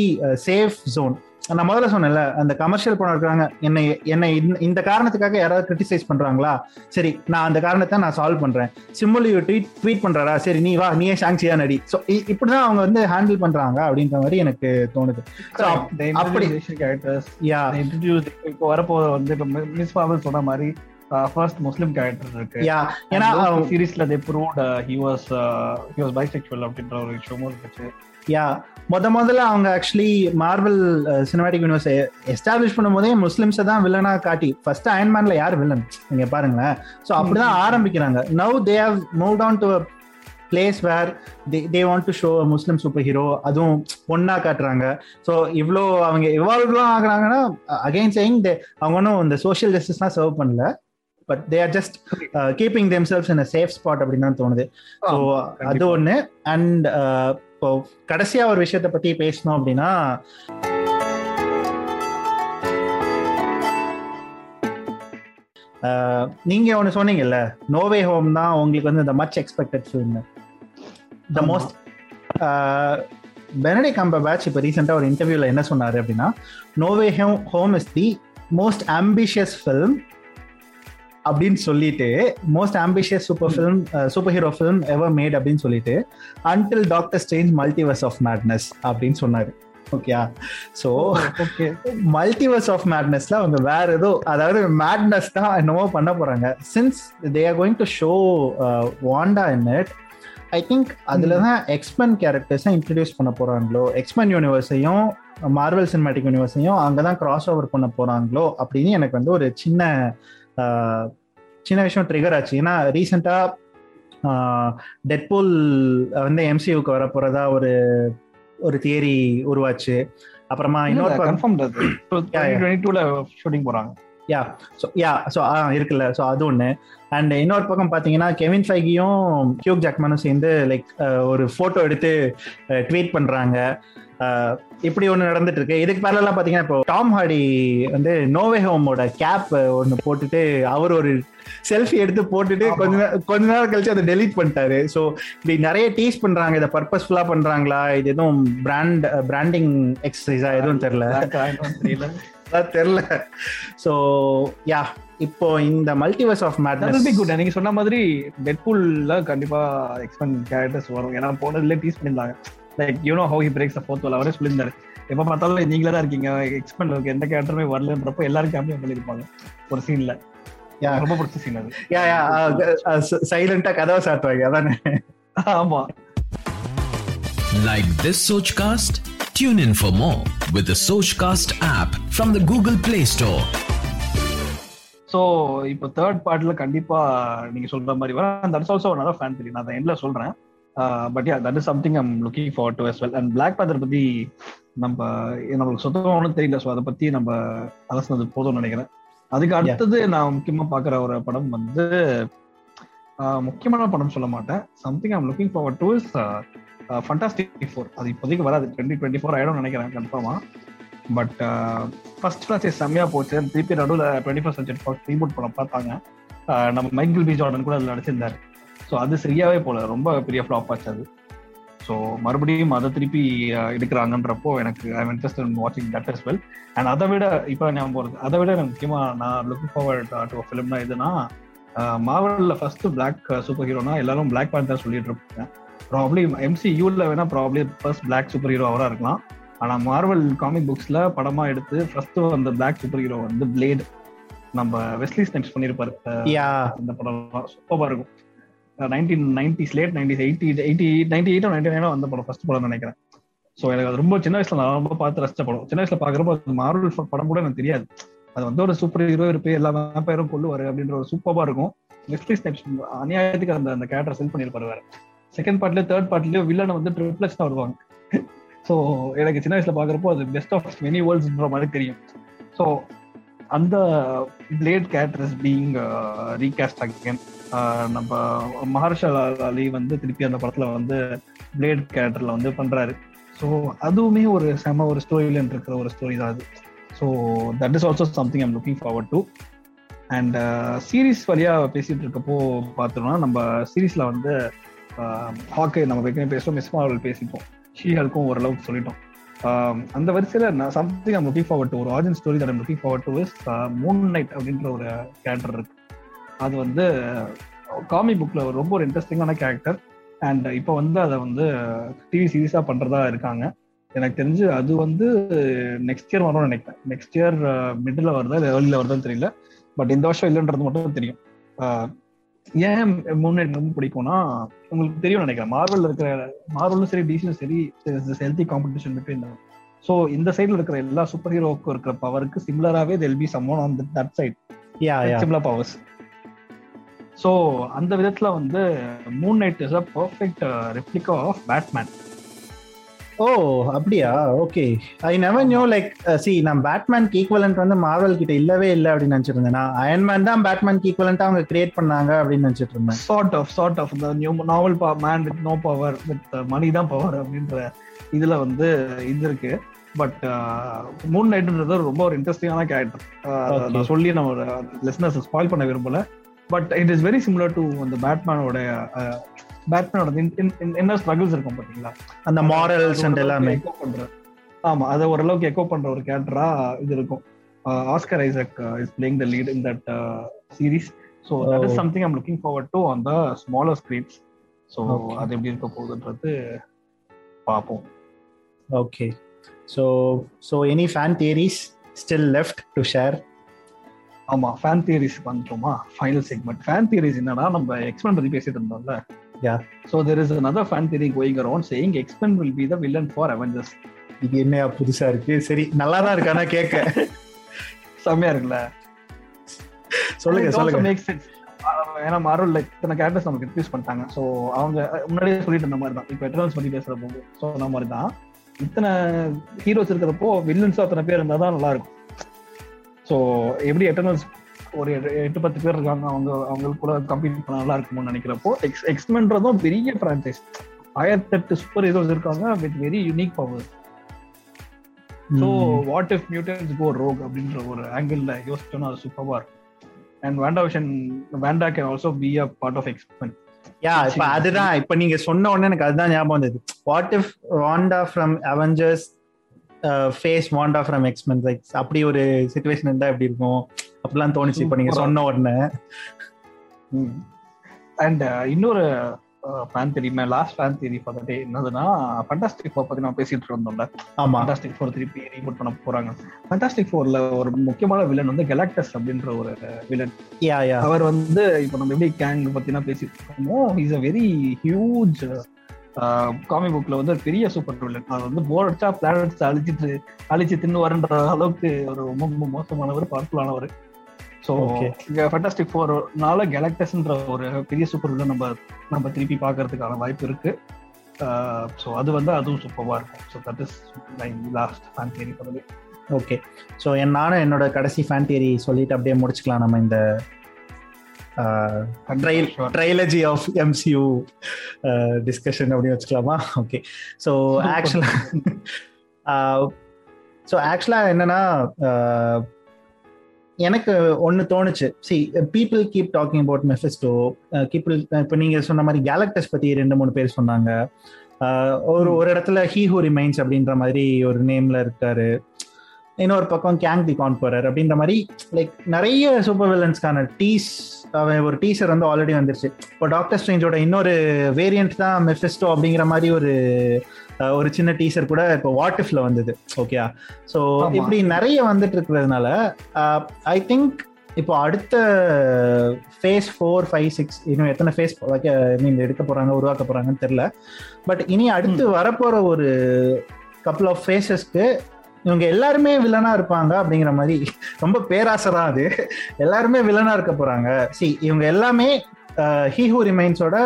safe zone நான் முதல்ல சொன்னேன்ல அந்த கமர்ஷியல் படம் இருக்கிறாங்க என்னை என்னை இந்த- காரணத்துக்காக யாராவது கிரிட்டிசைஸ் பண்றாங்களா? சரி நான் அந்த காரணத்தை நான் சால்வ் பண்றேன். சிம்முலி ட்வீட் ட்வீட் பண்றாரா? சரி நீ வா நீயே சாங்சியா நடி. ஸோ இப்படிதான் அவங்க வந்து ஹேண்டில் பண்றாங்க அப்படின்ற மாதிரி எனக்கு தோணுது. அப்படி யா இப்போ வரப்போ வந்து இப்போ மிஸ் பாவல் சொன்ன மாதிரி ஃபர்ஸ்ட் முஸ்லிம் கேரக்டர் இருக்கு. யா ஏன்னா சீரீஸ்ல they proved he was he was bisexual அப்படின்ற ஒரு விஷயமும் இருந்துச்சு. யா முத முதல்ல அவங்க actually Marvel Cinematic Universe establish பண்ணும்போதே முஸ்லிம்ஸை தான் வில்லனா காட்டி ஃபர்ஸ்ட் அயன்மேன்ல யார் வில்லன் நீங்க பாருங்களேன். ஸோ அப்படிதான் ஆரம்பிக்கிறாங்க. Now they have move down to place where they they want to show Muslim super hero அதுவும் பொண்ணா காட்டுறாங்க. ஸோ இவ்வளோ அவங்க இவால்வ்லாம் ஆகுறாங்கன்னா அகைன் சேயிங் தே அவங்க ஒன்றும் இந்த சோஷியல் ஜஸ்டிஸ்லாம் சர்வ் பண்ணல. But they are just keeping themselves in safe spot அப்படின்னு தான் தோணுது. ஸோ அது ஒன்று அண்ட் இப்போ கடைசியா ஒரு விஷயத்தை பத்தி பேசணும் அப்படின்னா நீங்க ஒன்னு சொன்னீங்கல்ல நோவே ஹோம் தான் உங்களுக்கு வந்து இந்த much expected film the. Most Benedict Cumberbatch இப்போ ரீசெண்டாக ஒரு இன்டர்வியூவில் என்ன சொன்னார் அப்படின்னா no way home home is the most ambitious film அப்படின்னு சொல்லிட்டு most ambitious super film super hero film ever made அப்படின்னு சொல்லிட்டு until Doctor Strange Multiverse of Madness அப்படின்னு சொன்னாரு. ஓகேயா ஸோ மல்டிவர்ஸ் ஆஃப் மேட்னஸ்ல அவங்க வேற ஏதோ அதாவது மேட்னஸ் தான் என்னமோ பண்ண போறாங்க. Since they are going to show Wanda in it I think அதுல தான் எக்ஸ்மென் கேரக்டர்ஸை இன்ட்ரடியூஸ் பண்ண போறாங்களோ எக்ஸ்மென் யூனிவர்ஸையும் மார்வல் சினிமேட்டிக் யூனிவர்ஸையும் அங்கே தான் கிராஸ் ஓவர் பண்ண போறாங்களோ அப்படின்னு எனக்கு வந்து ஒரு சின்ன சின்ன விஷயம் ட்ரிகர் ஆச்சு. ஏன்னா ரீசெண்டாக டெட்பூல் வந்து எம்சியூக்கு வர போறதா ஒரு ஒரு தியரி உருவாச்சு. அப்புறமா இன்னொரு கன்ஃபார்ம் போறாங்க. யா ஸோ யா ஸோ ஆ இருக்குல்ல. ஸோ அது ஒன்று அண்ட் இன்னொரு பக்கம் பார்த்தீங்கன்னா கெவின் ஃபைகியும் ஹியூக் ஜாக்மனும் சேர்ந்து லைக் ஒரு ஃபோட்டோ எடுத்து ட்வீட் பண்ணுறாங்க இப்படி ஒன்று நடந்துட்டு இருக்கு இதுக்கு பேரலாம் பார்த்தீங்கன்னா இப்போ டாம் ஹாடி வந்து நோவே ஹோமோட கேப் ஒன்று போட்டுட்டு அவர் ஒரு செல்ஃபி எடுத்து போட்டுட்டு. கொஞ்ச நே- கொஞ்ச நேரம் கழிச்சு அதை டெலீட் பண்ணிட்டாரு. ஸோ இப்படி நிறைய டீஸ் பண்றாங்க. இதை பர்பஸ்ஃபுல்லா பண்றாங்களா? இது எதுவும் பிராண்ட் பிராண்டிங் எக்ஸசைஸா எதுவும் தெரியல. தெரியல ஸோ யா இப்போ இந்த multiverse of will be madness good நீங்க சொன்ன மாதிரி டெட்பூல்ல கண்டிப்பா எக்ஸ்பெண்ட் கேரக்டர்ஸ் வரும். ஏன்னா போனதுல டீஸ் பண்ணிருந்தாங்க like you know how he breaks fourth wall அவரே சொல்லியிருந்தாரு. எப்ப பார்த்தாலும் நீங்களே தான் இருக்கீங்க. எக்ஸ்பெண்ட் எந்த கேரக்டருமே வரலன்றப்போ எல்லாரும் கேம்பியம் பண்ணிருப்பாங்க ஒரு சீன்ல Yeah. ரொம்ப பிடிச்ச சீன் அது. யா யா சைலண்டா கதவை சாத்துவாங்க அதானே? ஆமா. Like this Sochcast? Tune in for more with the Sochcast app from the Google Play Store. So இப்போ தேர்ட் பார்ட்ல கண்டிப்பா நீங்க சொல்ற மாதிரி வர தட்ஸ் ஆல்சோ நல்ல ஃபேன் தெரியும் நான் அதை எண்ட்ல சொல்றேன். But yeah that is something I'm looking for to as well. And Black Panther பத்தி நம்ம நம்மளுக்கு சுத்தமா ஒன்றும் தெரியல. ஸோ அதை பத்தி நம்ம அலசினது போதும்னு நினைக்கிறேன். அதுக்கு அடுத்தது நான் முக்கியமா பாக்குற ஒரு படம் வந்து முக்கியமான படம் சொல்ல மாட்டேன். Something I'm looking forward to is Fantastic Four அது இப்போதைக்கு வராது. டுவெண்ட்டி டுவெண்ட்டி ஃபோர் ஆயிடும் நினைக்கிறேன் கன்ஃபார்மா பட் ஃபர்ஸ்ட் ஃபிளான்சைஸ் செம்மையா போச்சு. திருப்பி நடுவில் twenty first century Fox reboot படம் பார்த்தாங்க. நம்ம மைக்கேல் பி ஜார்டன் கூட அதில் நடிச்சிருந்தாரு. ஸோ அது சரியாவே போல. ரொம்ப பெரிய ஃப்ளாப் ஆச்சு அது. ஸோ மறுபடியும் அதை திருப்பி எடுக்கிறாங்கன்றப்போ எனக்கு ஐ இன்ட்ரெஸ்ட் இன் வாட்சிங் தட் இஸ் வெல் அண்ட் அதை விட இப்போ ஞாபகம் போகிறது அதை விட எனக்கு முக்கியமாக நான் லுக்கிங் ஃபார்வர்ட் டு ஃபிலிம்னா எதுனா மாவலில் ஃபர்ஸ்ட் பிளாக் சூப்பர் ஹீரோனா எல்லாரும் பிளாக் பேந்தர் சொல்லிட்டு இருப்பாங்க. ப்ராப்ளி எம்சி யூல வேணா probably first black super hero அவராக இருக்கலாம். ஆனா மார்வல் காமிக் புக்ஸ்ல படமா எடுத்து ஃபர்ஸ்ட் அந்த பிளாக் சூப்பர் ஹீரோ வந்து பிளேட் நம்ம வெஸ்லி அஹ் யா இந்த படம். சூப்பரா இருக்கும். Nineteen nineties late nineties eighty eighty ninety எயிட்டோ ninety நைனோ வந்த படம் ஃபர்ஸ்ட் படம் நினைக்கிறேன். ஸோ எனக்கு அது ரொம்ப சின்ன வயசுல நான் ரொம்ப பார்த்து ரசிச்ச படம். சின்ன வயசுல பாக்குறப்போ அது மார்வல் படம் கூட எனக்கு தெரியாது. அது வந்து ஒரு சூப்பர் ஹீரோ இருப்பே எல்லா பேரும் கொள்ளுவாரு அப்படின்ற ஒரு சூப்பராக இருக்கும். வெஸ்லி ஸ்னெப்ஸ் அநியாயத்துக்கு அந்த அந்த கேரக்டர் செல் பண்ணிருப்பாரு வேற. செகண்ட் பார்ட்லயோ தேர்ட் பார்ட்லயோ வில்லன் வந்து ட்ரிப்ளெக்ஸ் தான் வருவாங்க. ஸோ எனக்கு சின்ன வயசுல பாக்குறப்போ அது பெஸ்ட் ஆஃப் மெனி வேர்ல்ட்ஸ்ன்ற மாதிரி தெரியும். ஸோ அந்த Blade characters being recast again நம்ம மஹர்ஷல் அலி வந்து திருப்பி அந்த படத்துல வந்து பிளேட் கேரக்டர்ல வந்து பண்றாரு. ஸோ அதுவுமே ஒரு செம ஒரு ஸ்டோரியில இருக்கிற ஒரு ஸ்டோரி தான் அது. So that is also something I'm looking forward to and series வழியாக பேசிட்டு இருக்கப்போ பார்த்தோம்னா நம்ம சீரீஸ்ல வந்து ஹாக்கை நம்ம ஏற்கனவே பேசுவோம் மிஸ் மார்வல் பேசிப்போம் ஷீஹல்க்கும் ஓரளவுக்கு சொல்லிட்டோம். அந்த வரிசையில் நான் something I'm looking forward to ஒரு origin story that I'm looking forward to is Moon Knight அப்படின்ற ஒரு கேரக்டர் இருக்கு. அது வந்து காமிக் புக்ல ரொம்ப ஒரு இன்ட்ரெஸ்டிங்கான கேரக்டர் அண்ட் இப்போ வந்து அதை வந்து டிவி சீரீஸா பண்றதா இருக்காங்க. எனக்கு தெரிஞ்சு அது வந்து நெக்ஸ்ட் இயர் வரும்னு நினைக்கிறேன். நெக்ஸ்ட் இயர் மிடில் வருதா இல்லை ஏர்லியில் வருதான்னு தெரியல. பட் இந்த வருஷம் இல்லைன்றது மட்டும் தெரியும். ஏன் முன்னேறி ரொம்ப பிடிக்கும்னா உங்களுக்கு தெரியும் நினைக்கிறேன். மார்வல் இருக்கிற மார்வலும் சரி டிசியும் சரி ஹெல்த்தி காம்படிஷன் பிட்வீன் ஸோ இந்த சைடில் இருக்கிற எல்லா சூப்பர் ஹீரோவுக்கும் இருக்கிற பவருக்கு சிமிலராகவே they'll be someone on that side similar powers so அந்த விதத்துல வந்து Moon Knight is a perfect replica of Batman oh அப்படியா? Okay I never knew like see நான் பேட்மேன் ஈக்குவலண்ட் வந்து மார்வல் கிட்ட இல்லவே இல்லை அப்படின்னு நினைச்சிட்டு நான் அயன்மேன் தான் பேட்மேன் ஈக்குவலண்டா அவங்க கிரியேட் பண்ணாங்க அப்படின்னு நினைச்சிட்டு இருந்தேன். சார்ட் ஆஃப் சார்ட் ஆஃப் இந்த new novel man with no power with money தான் பவர் அப்படின்ற இதுல வந்து இது இருக்கு. பட் மூன் நைட்ன்றது ரொம்ப ஒரு இன்ட்ரெஸ்டிங்கான கேரக்டர் Okay. நான் சொல்லி நம்ம ஒரு லிசனர்ஸ் ஸ்பாயில் பண்ண விரும்பல. But it is very similar to அந்த பேட்மேனோட பேட்மேனோட என்ன ஸ்ட்ரகிள்ஸ் இருக்கும் பாத்தீங்களா? அந்த மாரல்ஸ் அண்ட் எல்லாமே. ஆமா அதை ஓரளவுக்கு எக்கோ பண்ற ஒரு கேரக்டரா இது இருக்கும். Oscar Isaac is playing the lead in that series so that is. Something I'm looking forward to on the smaller screens so. அது எப்படி இருக்க போகுதுன்றது பார்ப்போம். Okay so so any fan theories still left to share ஆமா ஃபேன் தியரிஸ் வந்துட்டோமா ஃபைனல் செக்மெண்ட் ஃபேன் தியரிஸ் என்னன்னா நம்ம எக்ஸ்பென் பத்தி பேசிட்டு இருந்தோம்ல. Yeah. So there is another fan theory going around saying X Men will be the villain for Avengers இது என்ன புதுசா இருக்கு? சரி நல்லா தான் இருக்கு ஆனா கேட்க. செம்மையா இருக்குல்ல? சொல்லுங்க சொல்லுங்க. மேக் சென்ஸ் ஏன்னா மார்வல் இத்தனை கேரக்டர்ஸ் நமக்கு இன்ட்ரூஸ் பண்ணிட்டாங்க. ஸோ அவங்க முன்னாடியே சொல்லிட்டு இருந்த மாதிரி தான் இப்போ எட்டர்னல்ஸ் பத்தி பேசுற போது ஸோ அந்த மாதிரி தான் இத்தனை ஹீரோஸ் இருக்கிறப்போ வில்லன்ஸும் அத்தனை பேர் இருந்தால் தான் நல்லா இருக்கும். ஸோ எப்படி எட்டர்னல்ஸ் ஒரு எட்டு- பத்து பேர் இருக்காங்க அவங்க அவங்களுக்குள்ள கம்ப்ளீட் பண்ண நல்லா இருக்கும்னு நினைக்கிறப்போ எக்ஸ் எக்ஸ்மென்றதும் பெரிய ஃப்ரான்ச்சைஸ் ஆயிரத்தெட்டு சூப்பர் ஹீரோஸ் இருக்காங்க with very unique power so what if mutants go rogue அப்படின்ற ஒரு ஆங்கிள் யோசிச்சோம்னா அது சூப்பராக இருக்கும். And Wanda Vision Wanda can also be a part of X Men yeah இப்ப அதுதான் இப்ப நீங்க சொன்ன உடனே எனக்கு அதுதான் ஞாபகம் வந்தது. What if Wanda from Avengers face Wanda from X Men like அப்படி ஒரு சுச்சுவேஷன் இருந்தா எப்படி இருக்கும்? அப்படிலாம் தோணுச்சு. இப்ப நீங்க. சொன்ன உடனே. அண்ட் இன்னொரு ஃபேன் தெரியுமே last fan theory for day என்னதுன்னா ஃபண்டாஸ்டிக் ஃபோர் பத்தி நம்ம பேசிட்டு இருந்தோம்ல. ஆமா. ஃபண்டாஸ்டிக் ஃபோர் திருப்பி ரீபூட் பண்ண போறாங்க. ஃபண்டாஸ்டிக் ஃபோர்ல ஒரு முக்கியமான வில்லன் வந்து கெலாக்டஸ் அப்படின்ற ஒரு வில்லன் யா யா அவர் வந்து இப்போ நம்ம எப்படி கேங் பத்தினா பேசிட்டு இருக்கோமோ is a very huge comic புக்ல வந்து ஒரு பெரிய சூப்பர் வில்லன் அவர் வந்து போர் அடிச்சா பிளானட்ஸ் அழிச்சிட்டு அழிச்சு தின்னு வரன்ற அளவுக்கு ஒரு ரொம்ப ரொம்ப மோசமானவர் பவர்ஃபுல்லானவர் ஸோ ஃபண்டாஸ்டிக் ஃபோர்னால கேலக்டஸ்ன்ற ஒரு பெரிய சூப்பர் வில்லன் நம்ம நம்ம திருப்பி பார்க்கறதுக்கான வாய்ப்பு இருக்கு. ஸோ அது வந்து அதுவும் சூப்பராக இருக்கும். So that is my last fan theory பண்ணது ஓகே ஸோ என் நானும் என்னோட கடைசி ஃபேன் தியரி சொல்லிட்டு அப்படியே முடிச்சுக்கலாம். நம்ம இந்த ட்ரைலஜி ஆஃப் எம்சியூ டிஸ்கஷன் அப்படின்னு வச்சுக்கலாமா? ஓகே ஸோ ஆக்சுவலாக ஸோ ஆக்சுவலாக என்னன்னா எனக்கு ஒன்று தோணுச்சு. See people keep talking about Mephisto people இப்போ நீங்கள் சொன்ன மாதிரி கேலக்டஸ் பற்றி ரெண்டு மூணு பேர் சொன்னாங்க. ஒரு ஒரு இடத்துல ஹீ ஹூ ரிமைன்ஸ் அப்படின்ற மாதிரி ஒரு நேம்ல இருக்காரு. இன்னொரு பக்கம் கேங் தி கான்பரர் அப்படின்ற மாதிரி லைக் நிறைய சூப்பர் வில்லன்ஸ்க்கான டீஸ் அவன் ஒரு டீசர் வந்து ஆல்ரெடி வந்துருச்சு. இப்போ டாக்டர் ஸ்ட்ரேஞ்சோட இன்னொரு வேரியன்ட் தான் மெஃபிஸ்டோ அப்படிங்கிற மாதிரி ஒரு ஒரு சின்ன டீசர் கூட இப்போ வாட் இஃப்ல வந்தது. Okay so. இப்படி நிறைய வந்துட்டு இருக்கிறதுனால ஐ திங்க் இப்போ அடுத்த ஃபேஸ் ஃபோர் ஃபைவ் சிக்ஸ் இன்னும் எத்தனை ஃபேஸ் வைக்க மீன் எடுக்க போறாங்க உருவாக்க போறாங்கன்னு தெரியல. பட் இனி அடுத்து வரப்போற ஒரு கப்புள் ஆஃப் ஃபேஸஸ்க்கு இவங்க எல்லாருமே வில்லனா இருப்பாங்க அப்படிங்கிற மாதிரி ரொம்ப பேராசை தான் அது. எல்லாருமே வில்லனா இருக்க போறாங்க. சி இவங்க எல்லாமே ஹீ ஹூ ரிமைன்ஸோட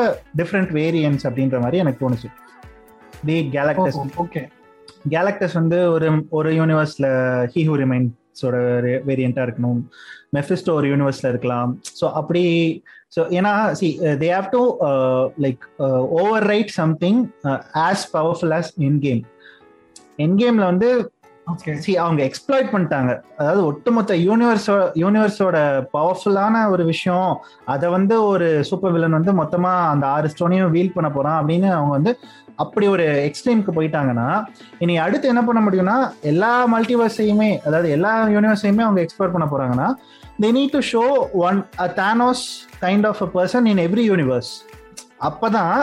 டிஃப்ரெண்ட் வேரியன்ஸ் அப்படின்ற மாதிரி எனக்கு தோணுச்சு. தி கேலக்டஸ் ஓகே கேலக்டஸ் வந்து ஒரு ஒரு யூனிவர்ஸ்ல ஹீ ஹூ ரிமைன்ஸோட வேரியண்டா இருக்கணும். மெஃபிஸ்டோ ஒரு யூனிவர்ஸ்ல இருக்கலாம். ஸோ அப்படி ஸோ ஏன்னா see they have to like overwrite something as powerful as Endgame என் கேம்ல வந்து சி அவங்க எக்ஸ்ப்ளாய்ட் பண்ணிட்டாங்க. அதாவது ஒட்டுமொத்த யூனிவர்ஸோட யூனிவர்ஸோட பவர்ஃபுல்லான ஒரு விஷயம் அதை வந்து ஒரு சூப்பர் வில்லன் வந்து மொத்தமா அந்த ஆறு ஸ்டோனையும் வீல் பண்ண போறான் அப்படின்னு அவங்க வந்து அப்படி ஒரு எக்ஸ்ட்ரீமுக்கு போயிட்டாங்கன்னா இனி அடுத்து என்ன பண்ண முடியும்னா எல்லா மல்டிவர்ஸையுமே அதாவது எல்லா யூனிவர்ஸையுமே அவங்க எக்ஸ்ப்ளோர் பண்ண போறாங்கன்னா they need to show one a Thanos kind of a person in every universe அப்பதான்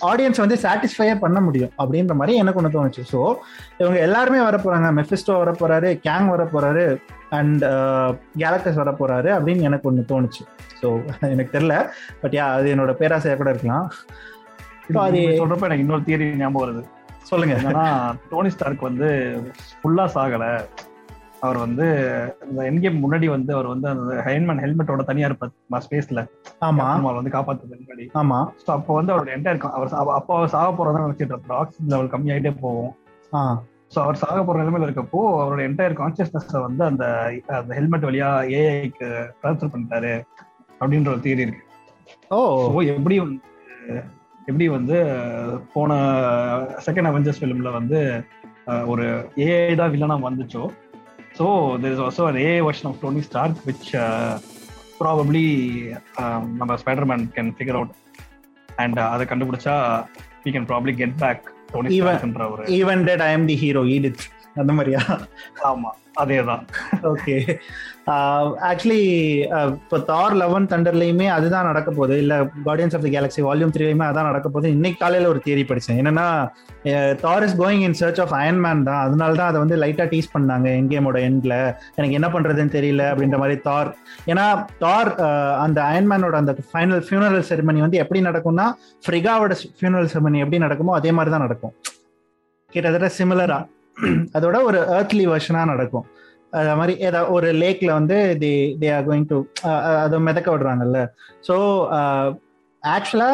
ஆடியன்ஸ் வந்து சாட்டிஸ்ஃபையே பண்ண முடியும் அப்படின்ற மாதிரி எனக்கு ஒன்று தோணுச்சு. ஸோ இவங்க எல்லாருமே வர போறாங்க. மெஃபிஸ்டோ வர போறாரு கேங் வர போறாரு அண்ட் கேலக்டஸ் வர போறாரு அப்படின்னு எனக்கு ஒன்று தோணுச்சு. ஸோ எனக்கு தெரியல. பட் யா அது என்னோட பேராசையா கூட இருக்கலாம். அது சொல்றப்ப எனக்கு இன்னொரு தியரி ஞாபகம் வருது. சொல்லுங்க. என்னன்னா டோனி ஸ்டார்க் வந்து ஃபுல்லா சாகல. அவர் வந்து இந்த என்கேம் முன்னாடி வந்து அவர் வந்து அந்த ஹெல்மெட் ஹெல்மெட்டோட தனியா இருப்பார் ஸ்பேஸ்ல ஆமா. வந்து காப்பாத்துறதுக்கு முன்னாடி. ஆமா. ஸோ அப்போ வந்து அவரோட என்டையர் அவர் அப்போ அவர் சாக போறதா நினைச்சிட்டு இருப்பார். ஆக்சிஜன் லெவல் கம்மியாயிட்டே போகும். ஆ. ஸோ அவர் சாக போற நிலைமையில இருக்கப்போ அவரோட என்டையர் கான்சியஸ்னஸ் வந்து அந்த அந்த ஹெல்மெட் வழியா ஏஐக்கு ட்ரான்ஸ்ஃபர் பண்ணிட்டாரு அப்படின்ற ஒரு தியரி இருக்கு. ஓ. எப்படி வந்து எப்படி வந்து போன செகண்ட் அவெஞ்சர்ஸ் ஃபிலிம்ல வந்து ஒரு ஏஐ தான் வில்லனா வந்துச்சோ so there is also a version of Tony Stark which probably நம்ம Spiderman can figure out and அதை கண்டுபிடிச்சா we can probably get back Tony Even- ஸ்டார்க்ன்ற ஒரு even dead I am the hero edit அந்த மாதிரியா? ஆமா அதே தான் ஓகே ஆக்சுவலி இப்போ தார் லெவன் தண்டர்லையுமே அதுதான் நடக்க போகுது. இல்ல guardians of the galaxy volume த்ரீலையுமே அதான் நடக்க போகுது. இன்னைக்கு காலையில ஒரு தியரி படிச்சேன். என்னன்னா Thor is going in search of Iron Man தான். அதனால தான் அதை வந்து லைட்டா டீஸ் பண்ணாங்க என் கேமோட எண்ட்ல எனக்கு என்ன பண்றதுன்னு தெரியல அப்படின்ற மாதிரி தார் ஏன்னா தார் அந்த அயன்மேனோட அந்த ஃபைனல் ஃபியூனரல் செரிமனி வந்து எப்படி நடக்கும்னா ஃப்ரிகாவோட ஃபியூனரல் செரிமனி எப்படி நடக்குமோ அதே மாதிரி தான் நடக்கும். கிட்டத்தட்ட சிமிலரா அதோட ஒரு ஏர்த்லி வெர்ஷனா நடக்கும். அது மாதிரி ஏதாவது ஒரு லேக்ல வந்து they they are going to அதை மிதக்க விடுறாங்கல்ல. ஸோ ஆக்சுவலா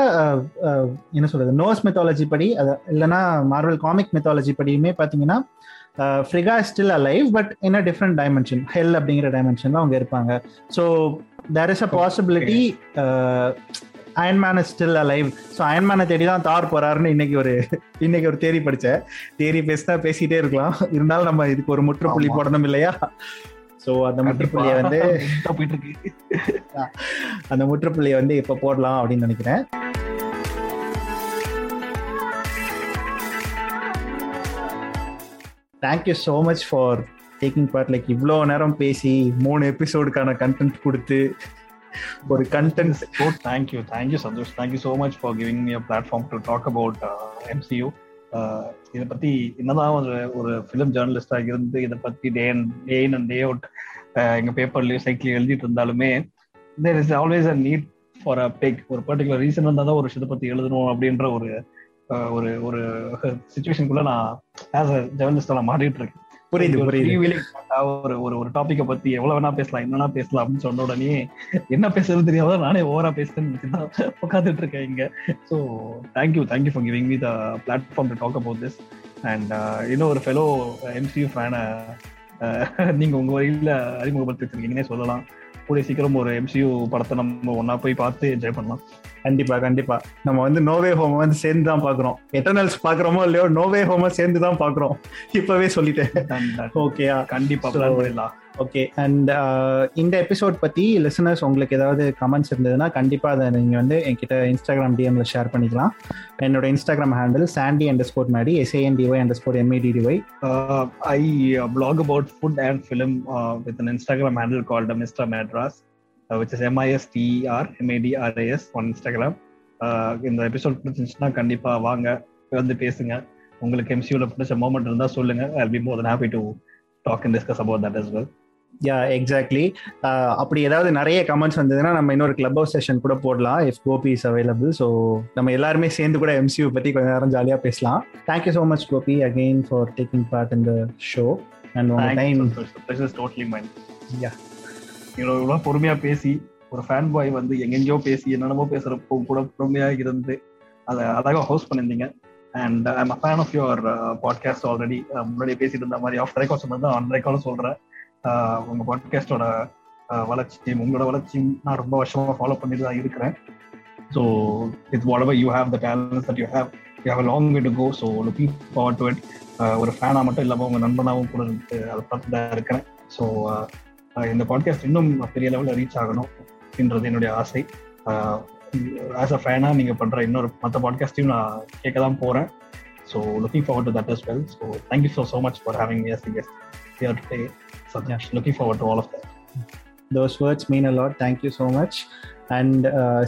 என்ன சொல்றது நோஸ் மெத்தாலஜி படி அது இல்லைன்னா மார்வல் காமிக் மெத்தாலஜி படியுமே பார்த்தீங்கன்னா Frigga still alive but in a different dimension hell அப்படிங்கிற டைமென்ஷன்ல அவங்க இருப்பாங்க. So there is a possibility Iron Man is still alive so அயன்மேனை தேடி தான் தார் போறாருன்னு இன்னைக்கு ஒரு இன்னைக்கு ஒரு தேரி படிச்சேன். தேரி பேசினா பேசிட்டே இருக்கலாம். இருந்தாலும் நம்ம இதுக்கு ஒரு முற்றுப்புள்ளி. போடணும் இல்லையா? ஸோ அந்த முற்றுப்புள்ளியை வந்து அந்த முற்றுப்புள்ளியை வந்து இப்போ போடலாம் அப்படின்னு நினைக்கிறேன். Thank you so much for taking part like இவ்வளோ நேரம் பேசி மூணு எபிசோடுக்கான கண்டென்ட் கொடுத்து ஒரு content oh thank you you, thank you, Santosh. Thank you so much for giving me a platform to uh, uh, இதை பத்தி என்னதான் ஒரு ஒரு ஃபிலிம் ஜேர்னலிஸ்டா இருந்து இதை பத்தி day and day in and day out எங்க பேப்பர்லயும் சைக்கிள் எழுதிட்டு இருந்தாலுமே there is always a need for a big ஒரு பர்டிகுலர் ரீசன் இருந்தால் தான் ஒரு விஷயத்தை பத்தி எழுதணும் அப்படின்ற ஒரு uh, ஒரு ஒரு சுச்சுவேஷனுக்குள்ள நான் ஆஸ் அ ஜேர்னலிஸ்டா நான் மாறிட்டு இருக்கேன். புரியுது ஒரு புரியுது. ஒரு ஒரு ஒரு டாபிக்கை பத்தி எவ்வளவு வேணா பேசலாம் என்ன வேணா பேசலாம் அப்படின்னு சொன்ன உடனே என்ன பேசுறது தெரியாத நானே ஓவரா பேசுறேன்னு உட்காந்துட்டு இருக்கேன் இங்க. So thank you thank you for giving me the platform to talk about this and இன்னும் ஒரு ஃபெலோ எம்சியூ ஃபேனை நீங்க உங்க வழியில அறிமுகப்படுத்தி வச்சிருக்கீங்கன்னே சொல்லலாம். கூடிய சீக்கிரம் ஒரு எம்சியூ படத்தை நம்ம ஒன்னா போய் பார்த்து என்ஜாய் பண்ணலாம். கண்டிப்பா கண்டிப்பா. நம்ம வந்து நோவே ஹோம் வந்து சேர்ந்து தான் பாக்குறோம் எட்டர்னல்ஸ் பாக்குறோமோ இல்லையோ நோவே ஹோம சேர்ந்து தான் பாக்குறோம் இப்பவே சொல்லிட்டேன். ஓகேயா கண்டிப்பா பண்ணிடலாம் ஓகே அண்ட் இந்த எபிசோட் பத்தி லிசனர்ஸ் உங்களுக்கு ஏதாவது கமெண்ட்ஸ் இருந்ததுன்னா கண்டிப்பா அதை நீங்க வந்து என்கிட்ட இன்ஸ்டாகிராம் டிஎம்ல ஷேர் பண்ணிக்கலாம். என்னோட Instagram handle Sandy underscore Maddy S A N D Y underscore M A D D Y Uh, I uh, blog about food and film uh, with an Instagram handle called Mr. Madras, which is M I S T R M A D R A S on Instagram. Uh, இந்த எபிசோட் பிடிச்சிருந்துச்சுன்னா கண்டிப்பா வாங்க வந்து பேசுங்க. உங்களுக்கு எம்சியூல பிடிச்ச மூமெண்ட் இருந்தா சொல்லுங்க. I be more happy to talk and discuss about that as well. Yeah exactly அப்படி ஏதாவது நிறைய கமெண்ட்ஸ் வந்ததுன்னா நம்ம இன்னொரு கிளப் ஹவுஸ் செஷன் கூட போடலாம் if Gopi is available so நம்ம எல்லாருமே சேர்ந்து கூட எம்சியூ பத்தி கொஞ்ச நேரம் ஜாலியாக பேசலாம். Thank you so much Gopi again for taking part in the show and time This is totally mine. Yeah. இவ்வளவு பொறுமையா பேசி ஒரு ஃபேன் பாய் வந்து எங்கெங்கயோ பேசி என்னென்னமோ பேசுறப்போ கூட பொறுமையா இருந்து அதை அழகாக ஹோஸ்ட் பண்ணியிருந்தீங்க. And I'm a fan of your podcast already முன்னாடி பேசிட்டு இருந்த மாதிரி ஆஃப் ரெக்கார்ட் சொன்னது ஆன் ரெக்கார்டும் சொல்றேன். Uh, உங்க பாட்காஸ்டோட uh, வளர்ச்சியும் உங்களோட வளர்ச்சியும் நான் ரொம்ப வருஷமா ஃபாலோ பண்ணிட்டு தான் இருக்கிறேன். So it's whatever you have the talents that you have you have long way to go so looking forward to it ஒரு ஃபேனாக மட்டும் இல்லாமல் உங்க நண்பனாகவும் கூட இருக்கு அதை பார்த்து தான் இருக்கிறேன். ஸோ uh, இந்த பாட்காஸ்ட் இன்னும் பெரிய லெவலில் ரீச் ஆகணும் அப்படின்றது என்னுடைய ஆசை. ஆஸ் அ ஃபேனாக நீங்கள் பண்ணுற இன்னொரு மற்ற பாட்காஸ்டையும் நான் கேட்க தான் போகிறேன் so looking forward to that as well so thank you so so much for having as guest here today Satyash looking forward to all of that those words mean a lot thank you so much and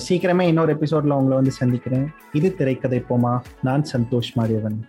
சீக்கிரமே இன்னொரு எபிசோட்ல உங்களை வந்து சந்திக்கிறேன். இது திரைக்கதை போமா. நான் சந்தோஷ் மாரியவன்.